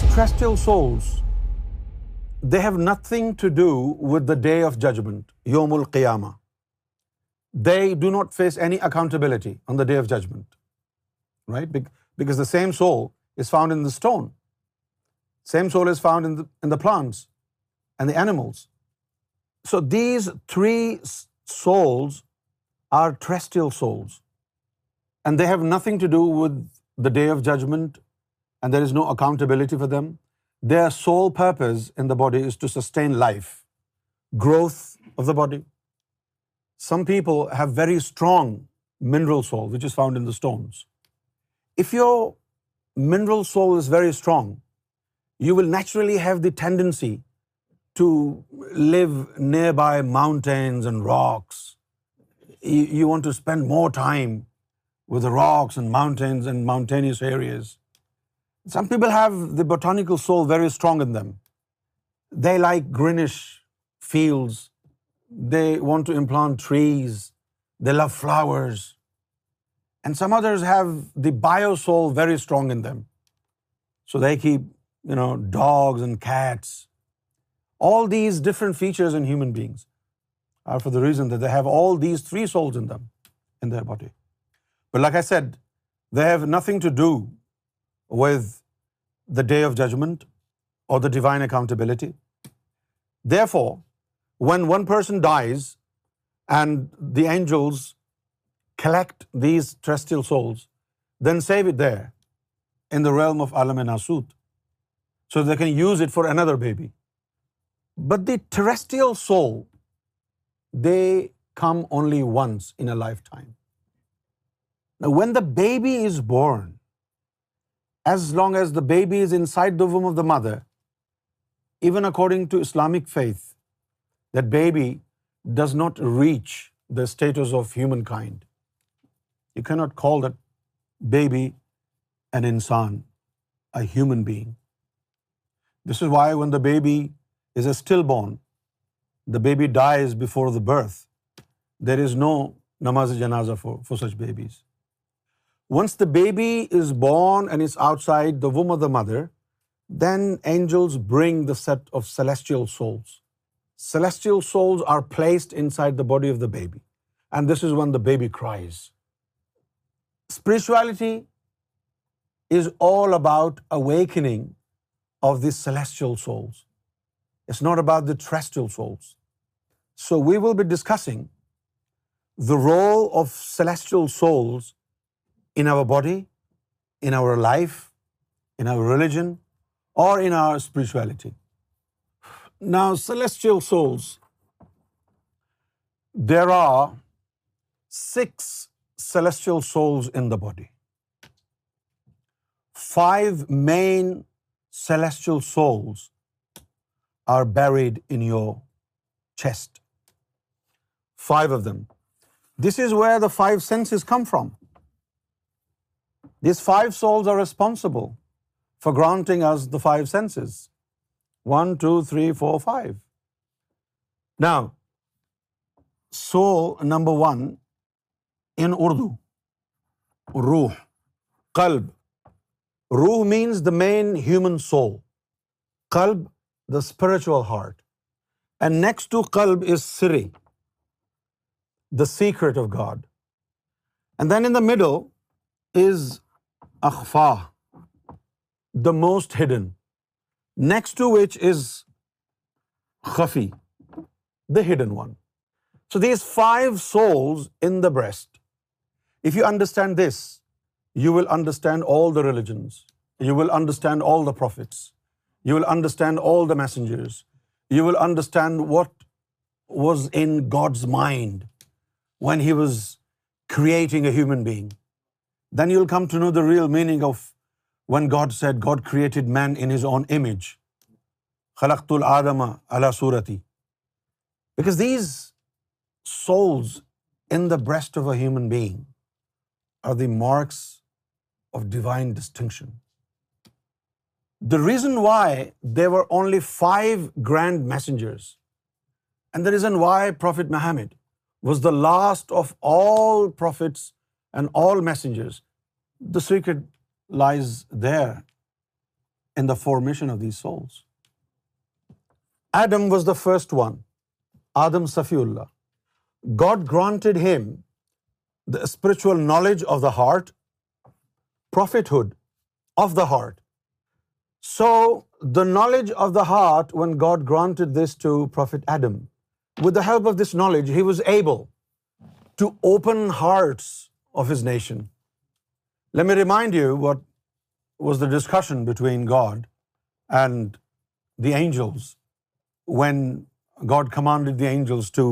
Terrestrial souls, they have nothing to do with the day of judgment, Yawmul Qiyamah. They do not face any accountability on the day of judgment, right? Because the same soul is found in the stone. Same soul is found in the plants and the animals. So these three souls are terrestrial souls, and they have nothing to do with the day of judgment and there is no accountability for them. Their sole purpose in the body is to sustain life, growth of the body. Some people have very strong mineral soul, which is found in the stones. If your mineral soul is very strong, you will naturally have the tendency to live nearby mountains and rocks. You want to spend more time with the rocks and mountains and mountainous areas. Some people have the botanical soul very strong in them. They like greenish fields. They want to implant trees. They love flowers. And some others have the bio soul very strong in them. So they keep, dogs and cats. All these different features in human beings are for the reason that they have all these three souls in them, in their body. But like I said, they have nothing to do with the day of judgement اور the divine accountability they for when one person dies and the angels collect these terrestrial souls then save it they in the realm of Alam ناسوت so they can use it for another baby but the terrestrial soul they come only once in lifetime when the baby is born as long as the baby is inside the womb of the mother even according to Islamic faith that baby does not reach the status of humankind you can not call that baby an انسان a human being this is why when the baby is a stillborn the baby dies before the birth there is no نماز جنازہ for for such babies Once the baby is born and is outside the womb of the mother, then angels bring the set of celestial souls. Celestial souls are placed inside the body of the baby. And this is when the baby cries. Spirituality is all about awakening of these celestial souls. It's not about the terrestrial souls. So we will be discussing the role of celestial souls in our body, in our life, in our religion, or in our spirituality. Now, celestial souls, there are 6 celestial souls in the body. 5 main celestial souls are buried in your chest. 5 of them. This is where the 5 senses come from. Five souls are responsible for granting is the five senses one two three four five نا so number one in Urdu روح کلب روح means the main human soul club the spiritual heart and next to club is Sri the secret of God and then in the middle is اخفا the most hidden next to which is خفی the hidden one so these five souls in the breast if you understand this you will understand all the religions you will understand all the you understand all the messengers you will understand what was in God's mind when he was a human being then you will come to know the real meaning of one God said God created man in his own image خلقت العدم اللہ because these souls in the breast of a human being are the marks of divine distinction the reason why were only five grand messengers and the reason why prophet Muhammad was the last of all and all messengers The secret lies there in the formation of these souls. Adam was the first one, Adam Safiullah. God granted him the spiritual knowledge of the heart, prophethood of the heart. So the knowledge of the heart, when God granted this to Prophet Adam, with the help of this knowledge, he was able to open hearts of his nation. Let me remind you what was the discussion between God and the angels when God commanded the angels to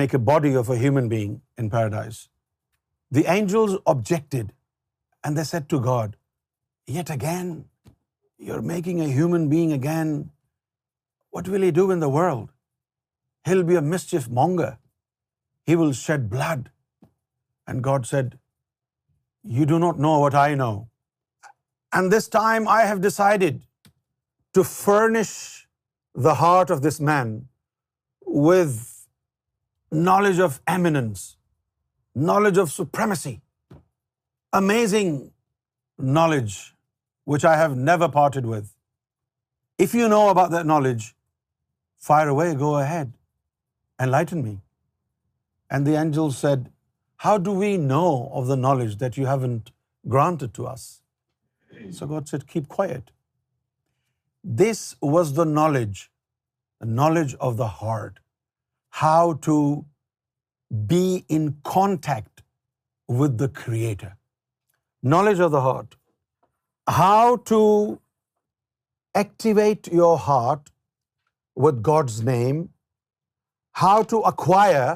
make a body of a human being in paradise. The angels objected and they said to God, "Yet again, you're making a human being again. What will he do in the world? He'll be a mischief monger. He will shed blood." And God said, you do not know what I know. And this time I have decided to furnish the heart of this man with knowledge of eminence, knowledge of supremacy, amazing knowledge which I have never parted with. If you know about that knowledge, fire away, go ahead, enlighten me. And the angel said, how do we know of the knowledge that you haven't granted to us? So God said, keep quiet. This was the knowledge of the heart, how to be in contact with the Creator. Knowledge of the heart, how to activate your heart with God's name, how to acquire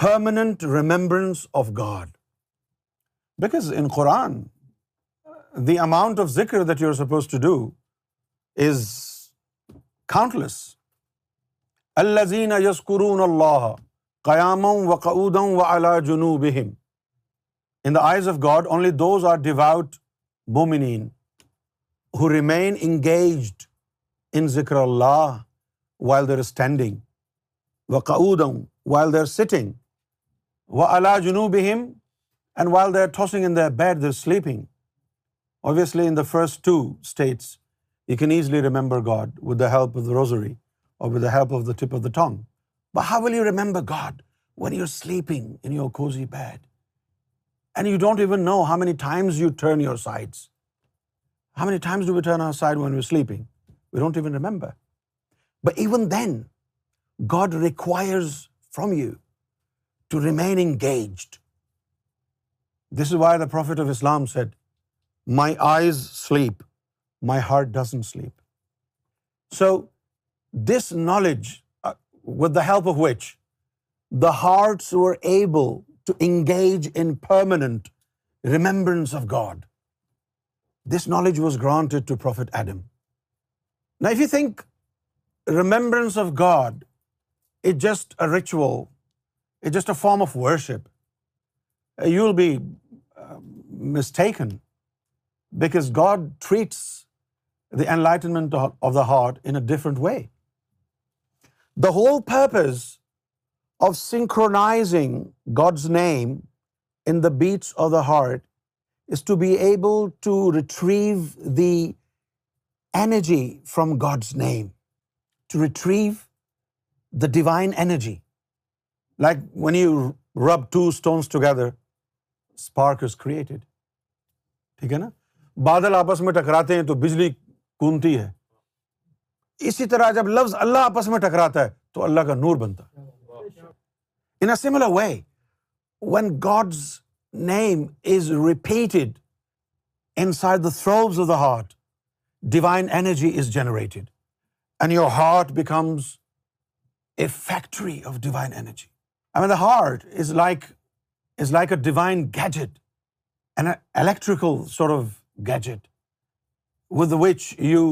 permanent remembrance of God because in Quran the amount of ذکر that you are suppose to do is countless اللہ زین یسکرون اللہ قیام و قدم و اللہ جنو بہم in the eyes of God only those are devout بومنین who remain engaged in ذکر اللہ وائل در اسٹینڈنگ و قدم وائل در سٹنگ و الا جنو بہم and while they are tossing in the bed the sleeping obviously in the first two states you can easily remember God with the help of the rosary or with the help of the tip of the tongue but how will you remember God when you are sleeping in your cosy bed and you don't even know how many times you turn your sides how many times do we turn our side when you sleeping we don't even remember but even then God requires from you to remain engaged. This is why the Prophet of Islam said, my eyes sleep, my heart doesn't sleep. So this knowledge, uh, with the help of which the hearts were able to engage in permanent remembrance of God, this knowledge was granted to Prophet Adam. Now if you think remembrance of God is just a ritual it's just a form of worship. Uh, you'll be um, mistaken, because God treats the enlightenment of the heart in a different way. The whole purpose of synchronizing God's name in the beats of the heart is to be able to retrieve the energy from God's name, to retrieve the divine energy. Like when you rub two stones together spark is created ٹھیک ہے نا بادل آپس میں ٹکراتے ہیں تو بجلی کونتی ہے اسی طرح جب لفظ اللہ آپس میں ٹکراتا ہے تو اللہ کا نور بنتا ہے in in a a similar way when God's name is is repeated side the the throes of heart heart divine energy generated and your becomes factory of divine energy I mean, the heart is like a divine gadget, an electrical sort of gadget with which you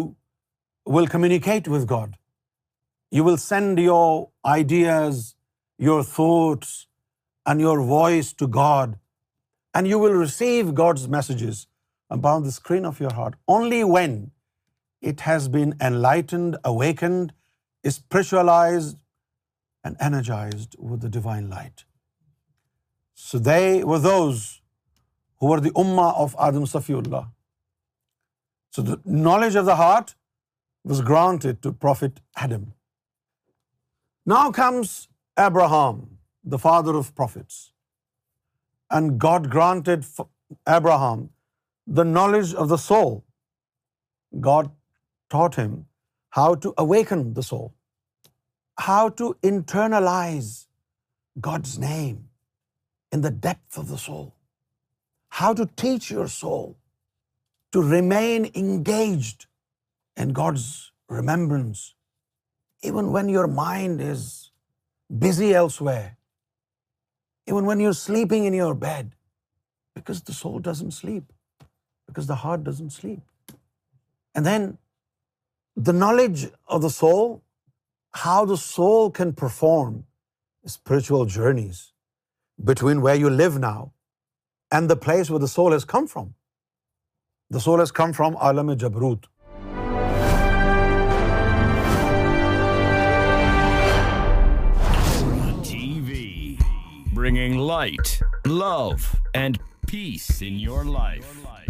will communicate with God. You will send your ideas, your thoughts, and your voice to God, and you will receive God's messages about the screen of your heart only when it has been enlightened, awakened, spiritualized, and energized with the divine light. So they were those who were the ummah of Adam Safiullah. So the knowledge of the heart was granted to Prophet Adam. Now comes Abraham, the father of prophets. And God granted Abraham the knowledge of the soul. God taught him how to awaken the soul how to internalize God's name in the depth of the soul, how to teach your soul to remain engaged in God's remembrance, even when your mind is busy elsewhere, even when you're sleeping in your bed, because the soul doesn't sleep, because the heart doesn't sleep. And then the knowledge of the soul how the soul can perform spiritual journeys between where you live now and the place where the soul has come from. The soul has come from Alam-e Jabarut. TV, bringing light, love, and peace in your life.